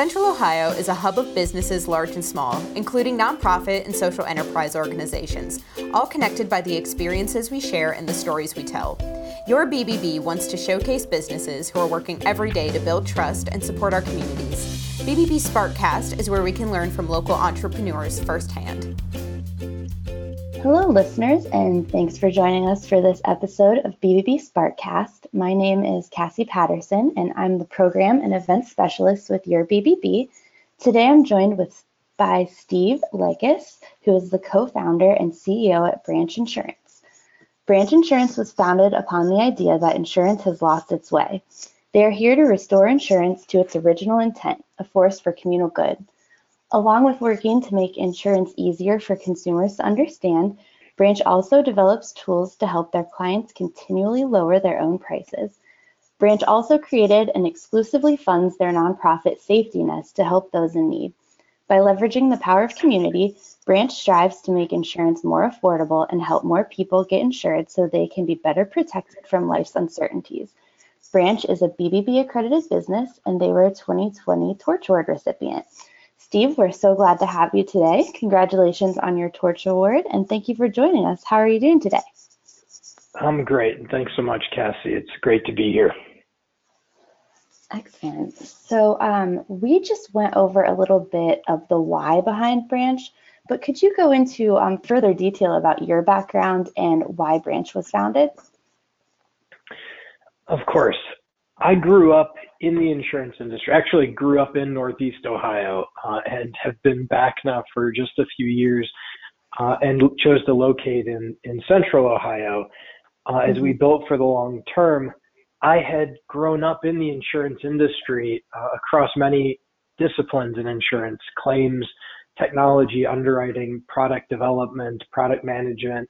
Central Ohio is a hub of businesses large and small, including nonprofit and social enterprise organizations, all connected by the experiences we share and the stories we tell. Your BBB wants to showcase businesses who are working every day to build trust and support our communities. BBB Sparkcast is where we can learn from local entrepreneurs firsthand. Hello, listeners, and thanks for joining us for this episode of BBB Sparkcast. My name is Cassie Patterson, and I'm the Program and Event Specialist with Your BBB. Today, I'm joined with by Steve Lekas, who is the co-founder and CEO at Branch Insurance. Branch Insurance was founded upon the idea that insurance has lost its way. They are here to restore insurance to its original intent, a force for communal good. Along with working to make insurance easier for consumers to understand, Branch also develops tools to help their clients continually lower their own prices. Branch also created and exclusively funds their nonprofit Safety Nest to help those in need. By leveraging the power of community, Branch strives to make insurance more affordable and help more people get insured so they can be better protected from life's uncertainties. Branch is a BBB accredited business and they were a 2020 Torch Award recipient. Steve, we're so glad to have you today. Congratulations on your Torch Award and thank you for joining us. How are you doing today? I'm great. Thanks so much, Cassie. It's great to be here. Excellent. So um, we just went over a little bit of the why behind Branch, but could you go into um, further detail about your background and why Branch was founded? Of course. I grew up in the insurance industry. Actually, grew up in Northeast Ohio uh, and have been back now for just a few years, uh, and chose to locate in in Central Ohio uh, as we mm-hmm. built for the long term. I had grown up in the insurance industry uh, across many disciplines in insurance, claims, technology, underwriting, product development, product management,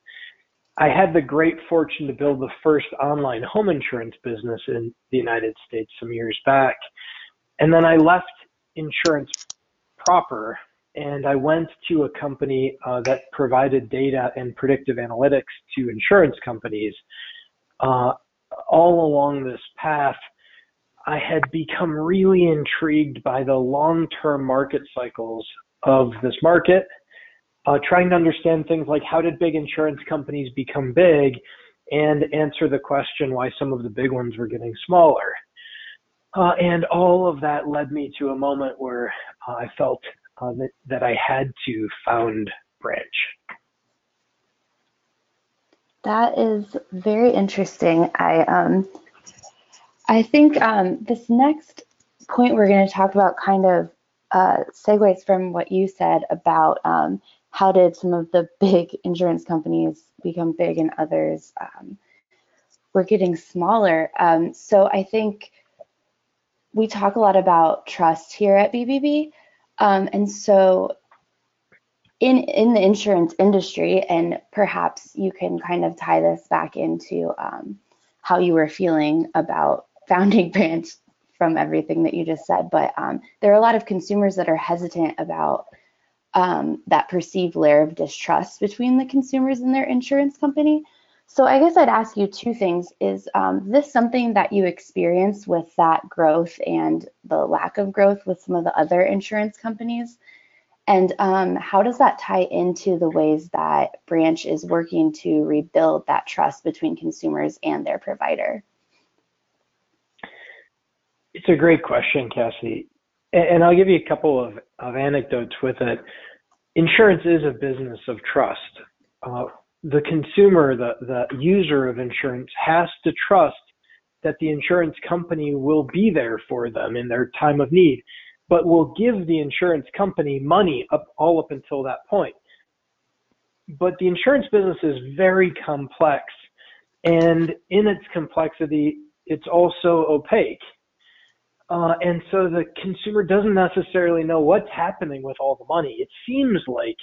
I had the great fortune to build the first online home insurance business in the United States some years back. And then I left insurance proper and I went to a company uh, that provided data and predictive analytics to insurance companies. Uh, all along this path, I had become really intrigued by the long term market cycles of this market uh, trying to understand things like how did big insurance companies become big and answer the question why some of the big ones were getting smaller. Uh, and all of that led me to a moment where uh, I felt uh, that, that I had to found Branch. That is very interesting. I um, I think um, this next point we're going to talk about kind of uh, segues from what you said about um, how did some of the big insurance companies become big and others um, were getting smaller? Um, so I think we talk a lot about trust here at BBB. Um, and so in, in the insurance industry, and perhaps you can kind of tie this back into um, how you were feeling about founding Branch from everything that you just said, but um, there are a lot of consumers that are hesitant about um, that perceived layer of distrust between the consumers and their insurance company. So I guess I'd ask you two things. Is um, this something that you experience with that growth and the lack of growth with some of the other insurance companies? And um, how does that tie into the ways that Branch is working to rebuild that trust between consumers and their provider? It's a great question, Cassie. And I'll give you a couple of, of anecdotes with it. Insurance is a business of trust. Uh, the consumer, the, the user of insurance has to trust that the insurance company will be there for them in their time of need, but will give the insurance company money up all up until that point. But the insurance business is very complex, and in its complexity, it's also opaque. Uh, and so the consumer doesn't necessarily know what's happening with all the money. It seems like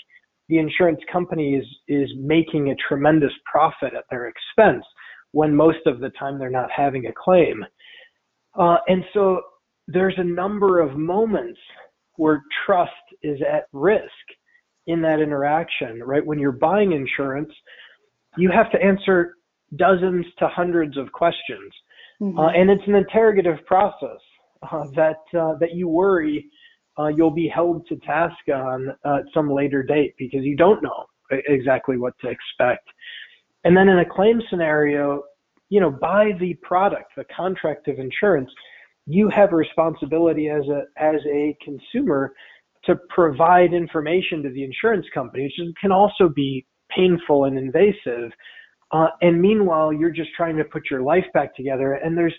the insurance company is, is making a tremendous profit at their expense when most of the time they're not having a claim. Uh, and so there's a number of moments where trust is at risk in that interaction, right? When you're buying insurance, you have to answer dozens to hundreds of questions. Mm-hmm. Uh, and it's an interrogative process that uh, that you worry uh, you'll be held to task on uh, at some later date because you don't know exactly what to expect. And then in a claim scenario, you know, by the product, the contract of insurance, you have a responsibility as a as a consumer to provide information to the insurance company, which can also be painful and invasive. Uh, and meanwhile, you're just trying to put your life back together. And there's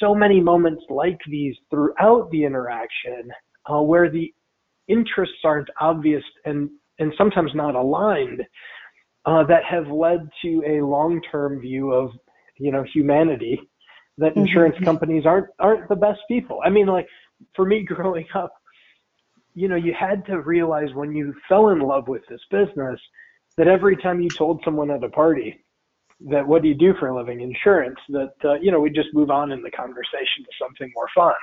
so many moments like these throughout the interaction uh, where the interests aren't obvious and and sometimes not aligned uh, that have led to a long-term view of you know humanity that mm-hmm. insurance mm-hmm. companies aren't aren't the best people. I mean, like for me growing up, you know, you had to realize when you fell in love with this business that every time you told someone at a party that what do you do for a living? Insurance that uh, you know we just move on in the conversation to something more fun.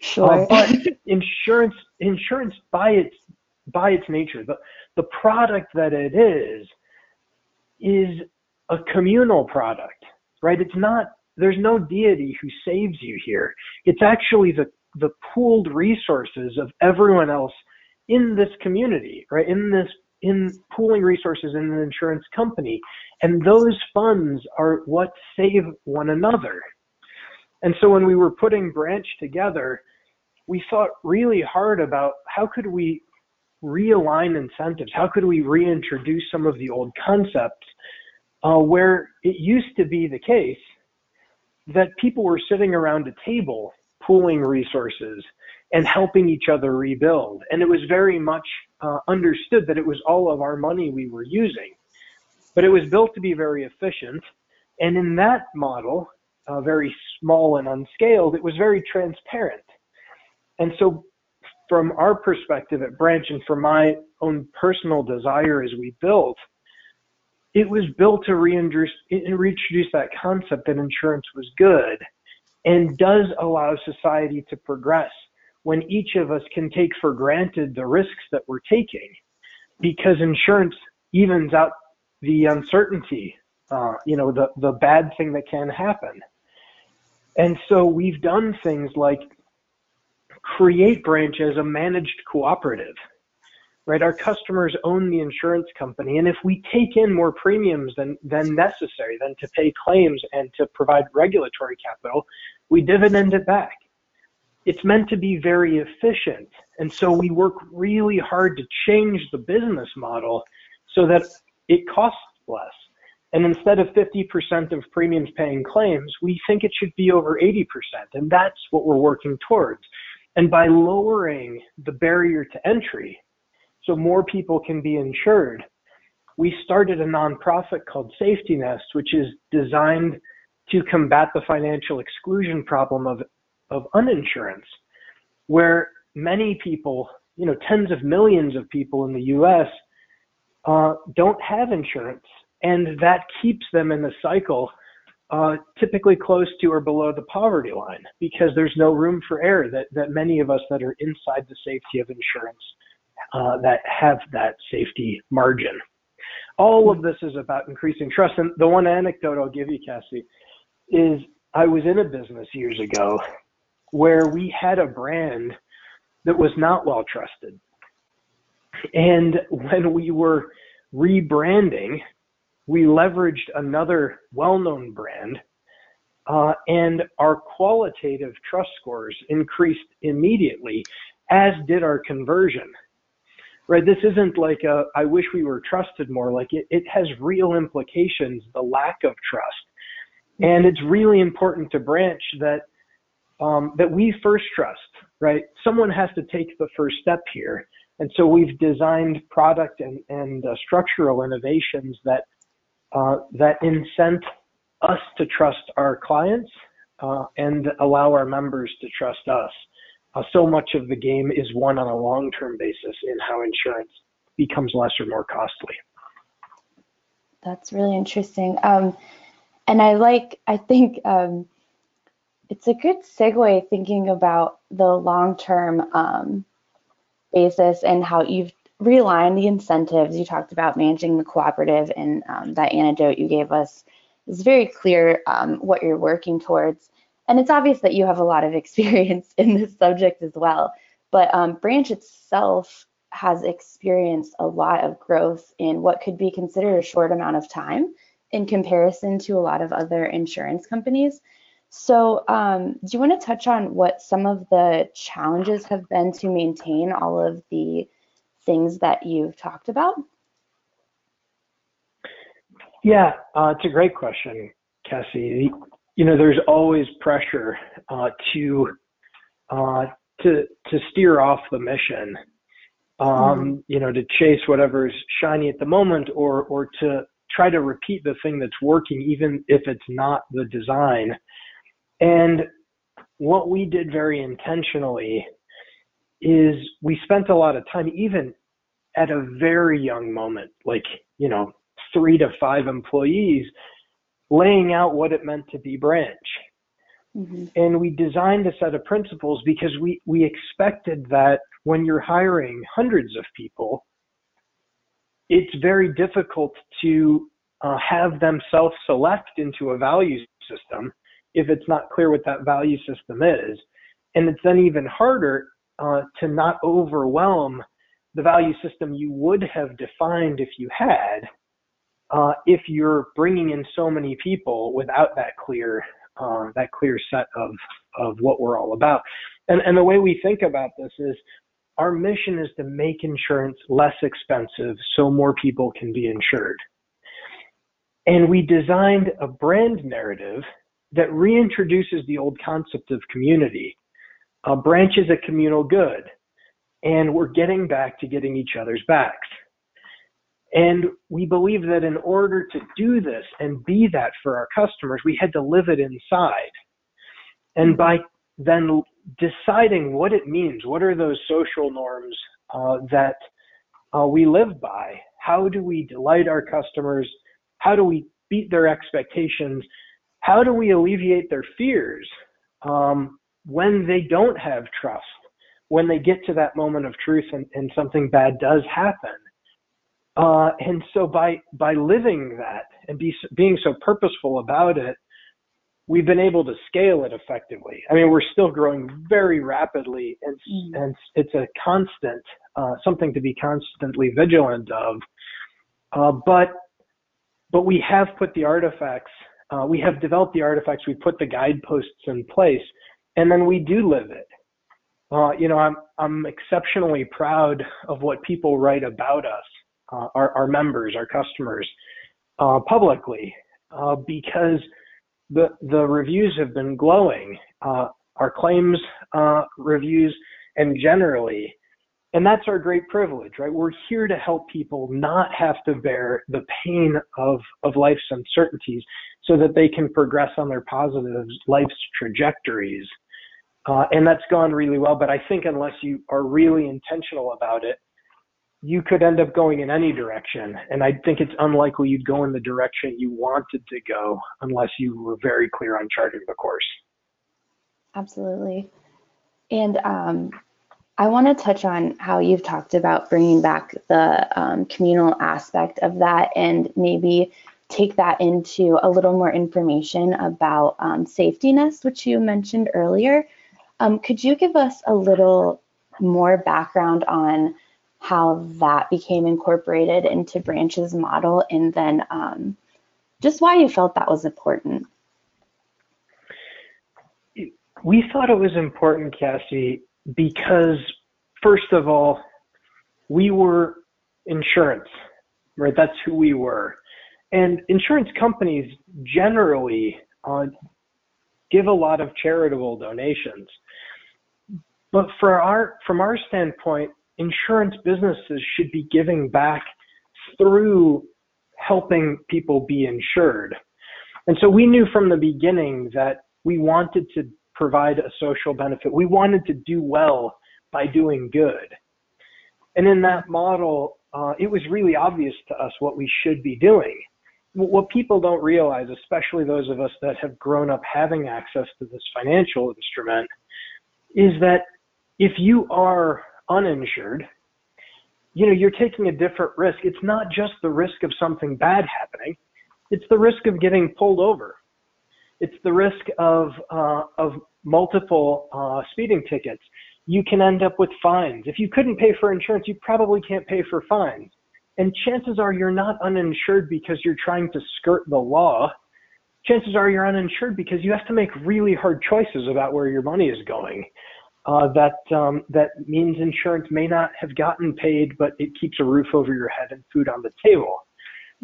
Sure. Uh, but insurance insurance by its by its nature the the product that it is is a communal product right? It's not there's no deity who saves you here. It's actually the the pooled resources of everyone else in this community right? In this in pooling resources in an insurance company. And those funds are what save one another. And so when we were putting Branch together, we thought really hard about how could we realign incentives? How could we reintroduce some of the old concepts uh, where it used to be the case that people were sitting around a table pooling resources and helping each other rebuild. And it was very much uh, understood that it was all of our money we were using. But it was built to be very efficient. And in that model, uh, very small and unscaled, it was very transparent. And so, from our perspective at Branch and from my own personal desire as we built, it was built to reintroduce, reintroduce that concept that insurance was good and does allow society to progress when each of us can take for granted the risks that we're taking because insurance evens out the uncertainty, uh, you know, the, the bad thing that can happen. And so we've done things like create branch as a managed cooperative, right? Our customers own the insurance company. And if we take in more premiums than, than necessary, than to pay claims and to provide regulatory capital, we dividend it back it's meant to be very efficient. And so we work really hard to change the business model so that it costs less. And instead of 50% of premiums paying claims, we think it should be over 80%. And that's what we're working towards. And by lowering the barrier to entry, so more people can be insured, we started a nonprofit called Safety Nest, which is designed to combat the financial exclusion problem of of uninsurance, where many people, you know, tens of millions of people in the U.S. Uh, don't have insurance, and that keeps them in the cycle, uh, typically close to or below the poverty line, because there's no room for error. That that many of us that are inside the safety of insurance uh, that have that safety margin. All of this is about increasing trust. And the one anecdote I'll give you, Cassie, is I was in a business years ago where we had a brand that was not well trusted. And when we were rebranding, we leveraged another well known brand, uh, and our qualitative trust scores increased immediately, as did our conversion. Right? This isn't like a, I wish we were trusted more. Like it, it has real implications, the lack of trust. And it's really important to branch that um, that we first trust, right? Someone has to take the first step here. And so we've designed product and, and uh, structural innovations that, uh, that incent us to trust our clients uh, and allow our members to trust us. Uh, so much of the game is won on a long-term basis in how insurance becomes less or more costly. That's really interesting. Um, and I like, I think, um, it's a good segue thinking about the long-term um, basis and how you've realigned the incentives. You talked about managing the cooperative, and um, that anecdote you gave us is very clear um, what you're working towards. And it's obvious that you have a lot of experience in this subject as well. But um, Branch itself has experienced a lot of growth in what could be considered a short amount of time in comparison to a lot of other insurance companies. So, um, do you want to touch on what some of the challenges have been to maintain all of the things that you've talked about? Yeah, uh, it's a great question, Cassie. You know, there's always pressure uh, to uh, to to steer off the mission. Um, mm-hmm. You know, to chase whatever's shiny at the moment, or or to try to repeat the thing that's working, even if it's not the design. And what we did very intentionally is we spent a lot of time, even at a very young moment, like, you know, three to five employees, laying out what it meant to be branch. Mm-hmm. And we designed a set of principles because we, we expected that when you're hiring hundreds of people, it's very difficult to uh, have them self select into a value system if it's not clear what that value system is. And it's then even harder uh, to not overwhelm the value system you would have defined if you had, uh, if you're bringing in so many people without that clear uh, that clear set of of what we're all about. And and the way we think about this is our mission is to make insurance less expensive so more people can be insured. And we designed a brand narrative that reintroduces the old concept of community. A branch is a communal good, and we're getting back to getting each other's backs. And we believe that in order to do this and be that for our customers, we had to live it inside. And by then deciding what it means, what are those social norms uh, that uh, we live by? How do we delight our customers? How do we beat their expectations? How do we alleviate their fears um, when they don't have trust? When they get to that moment of truth and, and something bad does happen, uh, and so by by living that and be, being so purposeful about it, we've been able to scale it effectively. I mean, we're still growing very rapidly, and mm. and it's a constant uh, something to be constantly vigilant of. Uh, but but we have put the artifacts, uh, we have developed the artifacts, we put the guideposts in place, and then we do live it. Uh, you know, I'm I'm exceptionally proud of what people write about us uh, our, our, members, our customers, uh, publicly, uh, because the the reviews have been glowing. Uh, our claims reviews and generally, and that's our great privilege, right? We're here to help people not have to bear the pain of of life's uncertainties, so that they can progress on their positive life's trajectories. Uh, and that's gone really well. But I think unless you are really intentional about it, you could end up going in any direction. And I think it's unlikely you'd go in the direction you wanted to go unless you were very clear on charting the course. Absolutely. And um, I want to touch on how you've talked about bringing back the um, communal aspect of that and maybe take that into a little more information about um, safety which you mentioned earlier. Um, could you give us a little more background on how that became incorporated into Branch's model, and then um, just why you felt that was important. We thought it was important, Cassie, because first of all, we were insurance, right? That's who we were. And insurance companies generally uh, give a lot of charitable donations. But for our, from our standpoint, insurance businesses should be giving back through helping people be insured. And so we knew from the beginning that we wanted to provide a social benefit. We wanted to do well by doing good. And in that model, uh, it was really obvious to us what we should be doing. What people don't realize, especially those of us that have grown up having access to this financial instrument, is that if you are uninsured, you know, you're taking a different risk. It's not just the risk of something bad happening. It's the risk of getting pulled over. It's the risk of, uh, of multiple uh, speeding tickets. you can end up with fines. If you couldn't pay for insurance, you probably can't pay for fines. And chances are you're not uninsured because you're trying to skirt the law. Chances are you're uninsured because you have to make really hard choices about where your money is going. Uh, that um, that means insurance may not have gotten paid, but it keeps a roof over your head and food on the table.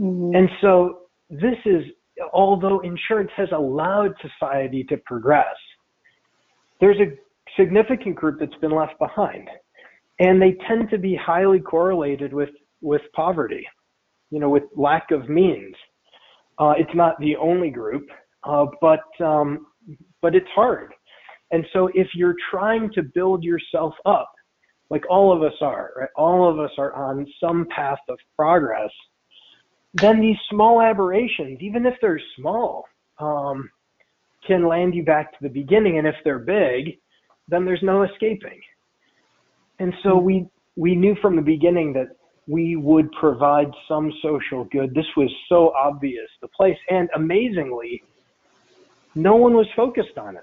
Mm-hmm. And so this is, although insurance has allowed society to progress, there's a significant group that's been left behind, and they tend to be highly correlated with with poverty, you know, with lack of means. Uh, it's not the only group, uh, but um, but it's hard. And so if you're trying to build yourself up, like all of us are, right? All of us are on some path of progress. Then these small aberrations, even if they're small, um, can land you back to the beginning. And if they're big, then there's no escaping. And so we we knew from the beginning that we would provide some social good. This was so obvious, the place, and amazingly, no one was focused on it.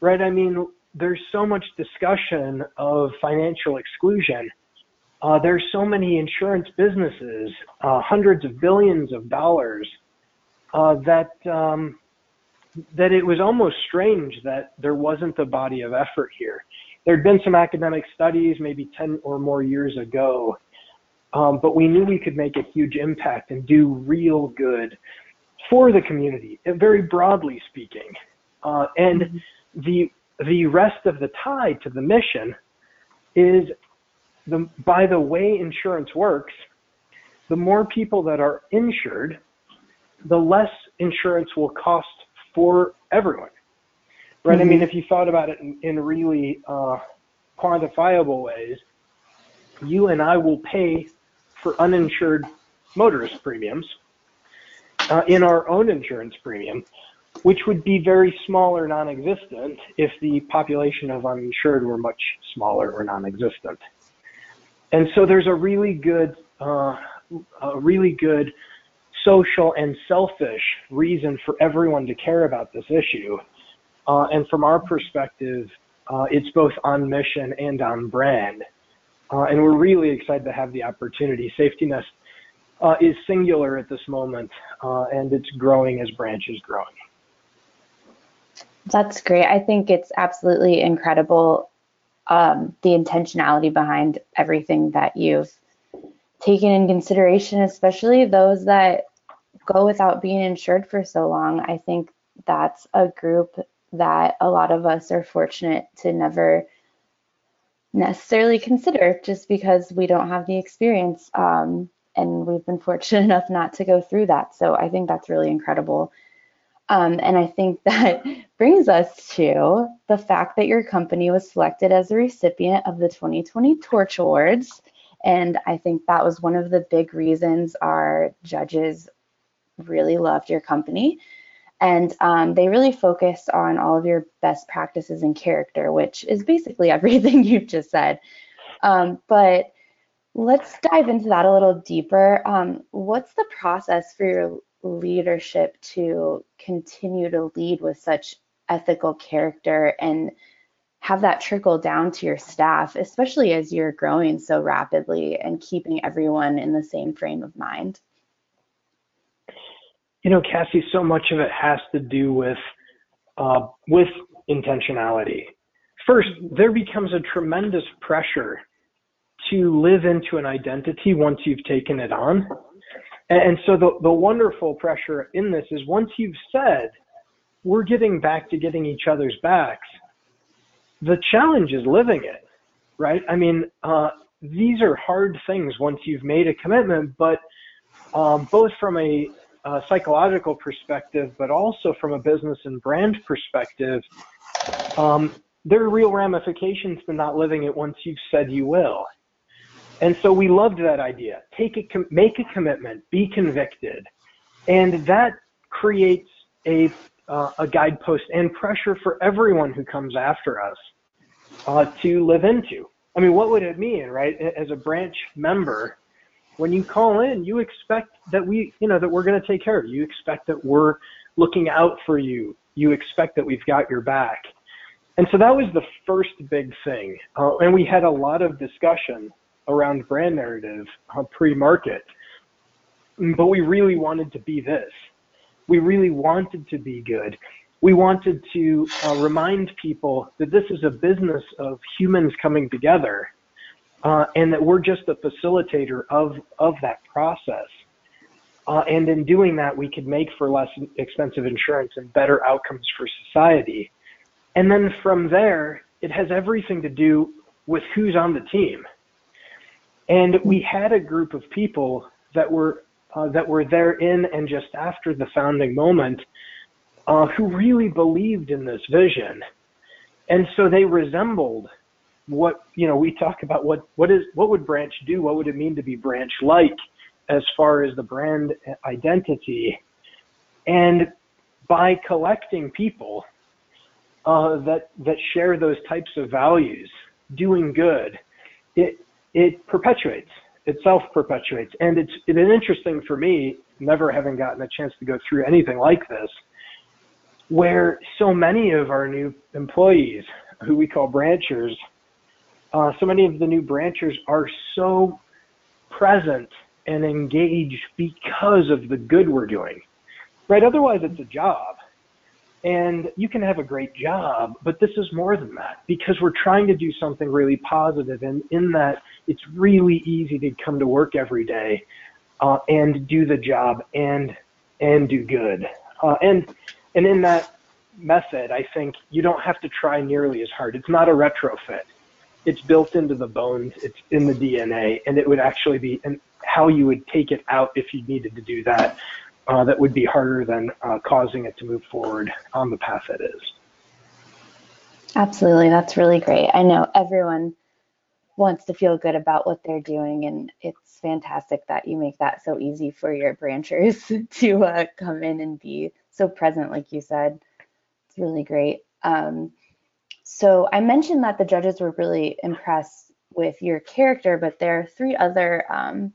Right? I mean, there's so much discussion of financial exclusion. Uh, there's so many insurance businesses, uh, hundreds of billions of dollars, uh, that um, that it was almost strange that there wasn't a body of effort here. There had been some academic studies maybe 10 or more years ago, um, but we knew we could make a huge impact and do real good for the community, very broadly speaking. Uh, and mm-hmm. the the rest of the tie to the mission is the by the way insurance works, the more people that are insured, the less insurance will cost for everyone. Right? Mm-hmm. I mean, mm-hmm. if you thought about it in, in really uh, quantifiable ways, you and I will pay for uninsured motorist premiums uh, in our own insurance premium, which would be very small or non-existent if the population of uninsured were much smaller or non-existent. And so there's a really good, uh, a really good social and selfish reason for everyone to care about this issue. Uh, and from our perspective, uh, it's both on mission and on brand. Uh, and we're really excited to have the opportunity. Safety Nest uh, is singular at this moment, uh, and it's growing as branches growing. That's great. I think it's absolutely incredible um, the intentionality behind everything that you've taken in consideration, especially those that go without being insured for so long. I think that's a group that a lot of us are fortunate to never necessarily consider just because we don't have the experience. Um, and we've been fortunate enough not to go through that. So I think that's really incredible. Um, and I think that brings us to the fact that your company was selected as a recipient of the 2020 Torch Awards. And I think that was one of the big reasons our judges really loved your company. And um, they really focused on all of your best practices and character, which is basically everything you've just said. Um, but let's dive into that a little deeper. Um, what's the process for your leadership to continue to lead with such ethical character and have that trickle down to your staff, especially as you're growing so rapidly and keeping everyone in the same frame of mind? You know, Cassie, so much of it has to do with uh, with intentionality. First, there becomes a tremendous pressure to live into an identity once you've taken it on. And so the, the wonderful pressure in this is once you've said, we're getting back to getting each other's backs, the challenge is living it, right? I mean, uh, these are hard things once you've made a commitment, but um, both from a uh, psychological perspective, but also from a business and brand perspective, um, there are real ramifications to not living it once you've said you will. And so we loved that idea. Take a com- make a commitment, be convicted, and that creates a uh, a guidepost and pressure for everyone who comes after us uh, to live into. I mean, what would it mean, right? As a branch member, when you call in, you expect that we, you know, that we're going to take care of you. You expect that we're looking out for you. You expect that we've got your back. And so that was the first big thing. Uh, and we had a lot of discussion around brand narrative uh, pre-market. But we really wanted to be this. We really wanted to be good. We wanted to uh, remind people that this is a business of humans coming together uh, and that we're just a facilitator of, of that process. Uh, and in doing that, we could make for less expensive insurance and better outcomes for society. And then from there, it has everything to do with who's on the team. And we had a group of people that were uh, that were there in and just after the founding moment uh, who really believed in this vision. And so they resembled what you know we talk about what what is what would branch do what would it mean to be branch like as far as the brand identity and by collecting people uh, that that share those types of values doing good it it perpetuates it self perpetuates and it's it is interesting for me never having gotten a chance to go through anything like this where so many of our new employees who we call branchers uh, so many of the new branchers are so present and engaged because of the good we're doing, right? Otherwise, it's a job. And you can have a great job, but this is more than that because we're trying to do something really positive. and in that, it's really easy to come to work every day uh, and do the job and and do good. Uh, and and in that method, I think you don't have to try nearly as hard. It's not a retrofit it's built into the bones, it's in the DNA, and it would actually be and how you would take it out if you needed to do that. Uh, that would be harder than uh, causing it to move forward on the path it is. Absolutely, that's really great. I know everyone wants to feel good about what they're doing, and it's fantastic that you make that so easy for your branchers to uh, come in and be so present, like you said. It's really great. Um, so I mentioned that the judges were really impressed with your character, but there are three other um,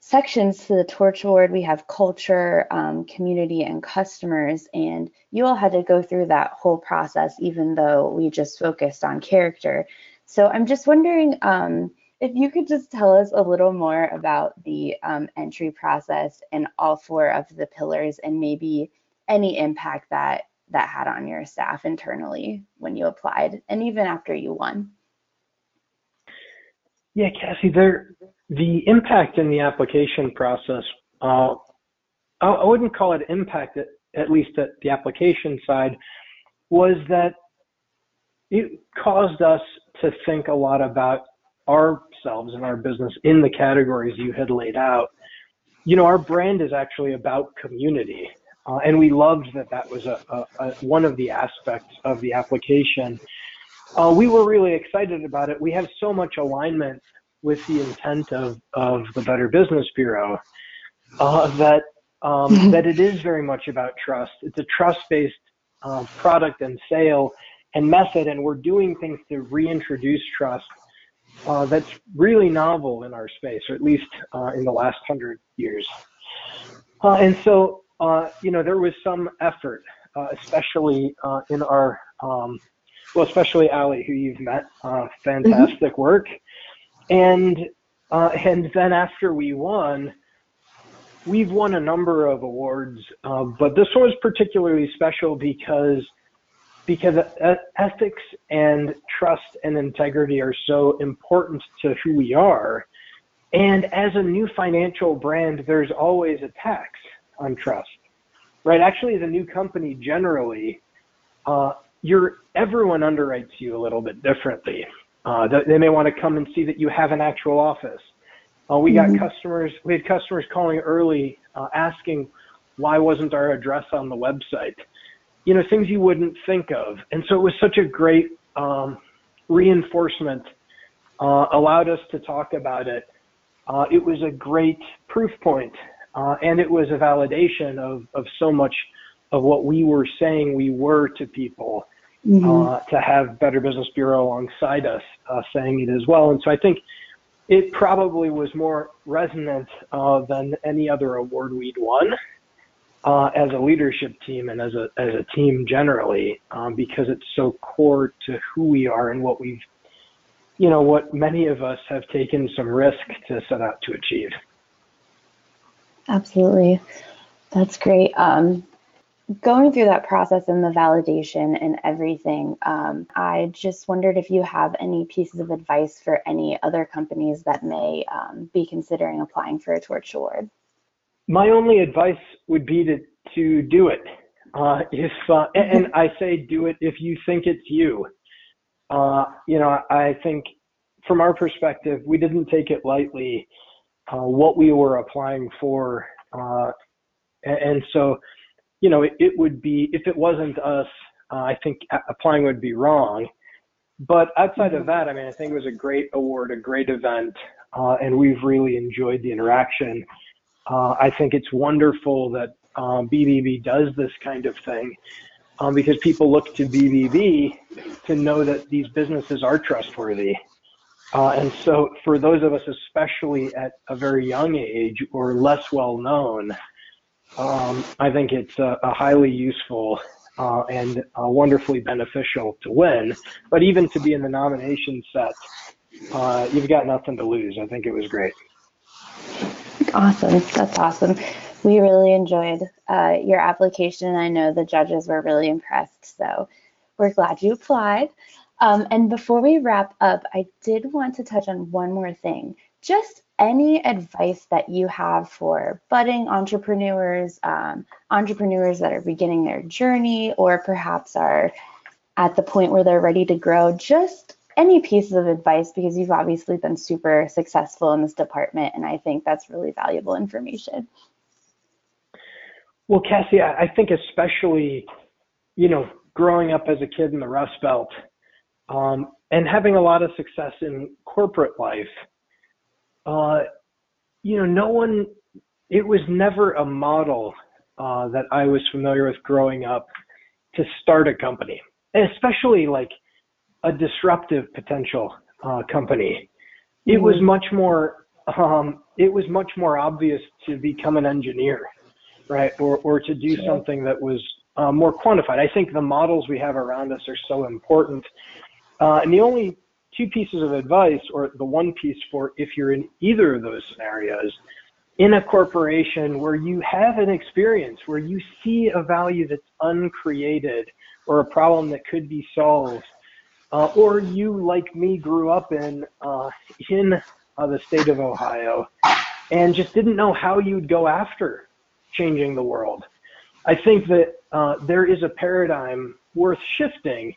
sections to the torch award. We have culture, um, community, and customers, and you all had to go through that whole process, even though we just focused on character. So I'm just wondering um, if you could just tell us a little more about the um, entry process and all four of the pillars, and maybe any impact that that had on your staff internally when you applied and even after you won? Yeah, Cassie, there the impact in the application process, uh, I, wouldn't call it impact at, at least at the application side, was that it caused us to think a lot about ourselves and our business in the categories you had laid out. You know, our brand is actually about community. Uh, and we loved that that was a, a, a, one of the aspects of the application. Uh, we were really excited about it. We have so much alignment with the intent of, of the Better Business Bureau uh, that um, mm-hmm. that it is very much about trust. It's a trust-based uh, product and sale and method, and we're doing things to reintroduce trust. Uh, that's really novel in our space, or at least uh, in the last hundred years. and so uh, you know, there was some effort, uh, especially uh, in our, um, well, especially Ali, who you've met, uh, fantastic mm-hmm. work, and uh, and then after we won, we've won a number of awards, uh, but this one was particularly special because because ethics and trust and integrity are so important to who we are. And as a new financial brand, there's always a tax on trust, right? Actually, as a new company, generally, uh, you're everyone underwrites you a little bit differently. Uh, they may want to come and see that you have an actual office. Uh, we got mm-hmm. customers. We had customers calling early, uh, asking why wasn't our address on the website. You know, things you wouldn't think of. And so it was such a great um, reinforcement. Uh, allowed us to talk about it. Uh, it was a great proof point uh, and it was a validation of, of so much of what we were saying we were to people mm-hmm. uh, to have Better Business Bureau alongside us uh, saying it as well. And so I think it probably was more resonant uh, than any other award we'd won. uh, as a leadership team and as a as a team generally, um, because it's so core to who we are and what we've, you know, what many of us have taken some risk to set out to achieve. Absolutely, that's great. Um, going through that process and the validation and everything, um, I just wondered if you have any pieces of advice for any other companies that may um, be considering applying for a Torch Award. My only advice would be to to do it. Uh, if uh, and I say do it if you think it's you. Uh, you know, I think from our perspective, we didn't take it lightly uh, what we were applying for, uh, and so you know, it, it would be, if it wasn't us, uh, I think applying would be wrong. But outside of that, I mean, I think it was a great award, a great event, uh, and we've really enjoyed the interaction. Uh, I think it's wonderful that um, BBB does this kind of thing um, because people look to BBB to know that these businesses are trustworthy. Uh, and so, for those of us, especially at a very young age or less well known, um, I think it's a, a highly useful uh, and uh, wonderfully beneficial to win. But even to be in the nomination set, uh, you've got nothing to lose. I think it was great. Awesome. That's awesome. We really enjoyed uh, your application. I know the judges were really impressed. So we're glad you applied. Um, and before we wrap up, I did want to touch on one more thing. Just any advice that you have for budding entrepreneurs, um, entrepreneurs that are beginning their journey, or perhaps are at the point where they're ready to grow, just any pieces of advice because you've obviously been super successful in this department, and I think that's really valuable information. Well, Cassie, I think especially, you know, growing up as a kid in the Rust Belt um, and having a lot of success in corporate life uh, you know, no one, it was never a model uh, that I was familiar with growing up to start a company, especially like a disruptive potential uh, company. It mm-hmm. was much more, um, it was much more obvious to become an engineer, right? Or, or to do something that was uh, more quantified. I think the models we have around us are so important. Uh, and the only two pieces of advice, or the one piece for if you're in either of those scenarios, in a corporation where you have an experience, where you see a value that's uncreated or a problem that could be solved, uh, or you, like me, grew up in uh, in uh, the state of Ohio and just didn't know how you'd go after changing the world. I think that uh, there is a paradigm worth shifting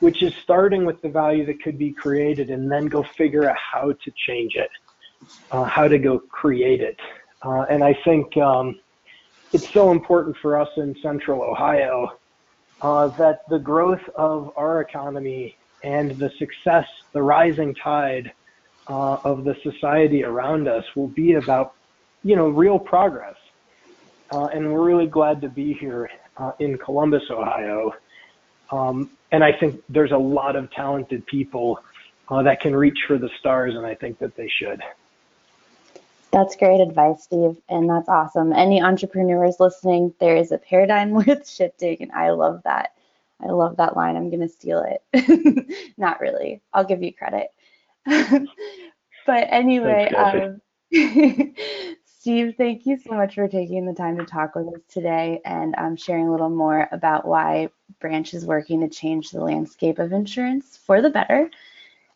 which is starting with the value that could be created and then go figure out how to change it, uh, how to go create it. Uh, and I think um, it's so important for us in central Ohio uh, that the growth of our economy and the success, the rising tide uh, of the society around us will be about, you know, real progress. Uh, and we're really glad to be here uh, in Columbus, Ohio. Um, and I think there's a lot of talented people uh, that can reach for the stars, and I think that they should. That's great advice, Steve, and that's awesome. Any entrepreneurs listening, there is a paradigm worth shifting, and I love that. I love that line. I'm going to steal it. Not really. I'll give you credit. but anyway, um, Steve, thank you so much for taking the time to talk with us today and um, sharing a little more about why Branch is working to change the landscape of insurance for the better.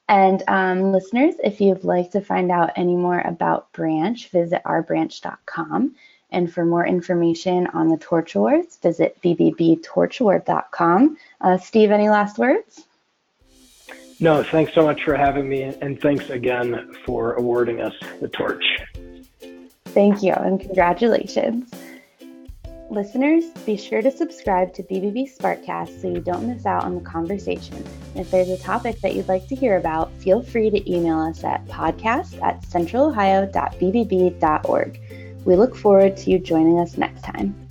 And um, listeners, if you'd like to find out any more about Branch, visit ourbranch.com. And for more information on the Torch Awards, visit bbbtorchaward.com. Uh, Steve, any last words? No, thanks so much for having me, and thanks again for awarding us the torch. Thank you and congratulations. Listeners, be sure to subscribe to BBB Sparkcast so you don't miss out on the conversation. If there's a topic that you'd like to hear about, feel free to email us at podcast at centralohio.bbb.org. We look forward to you joining us next time.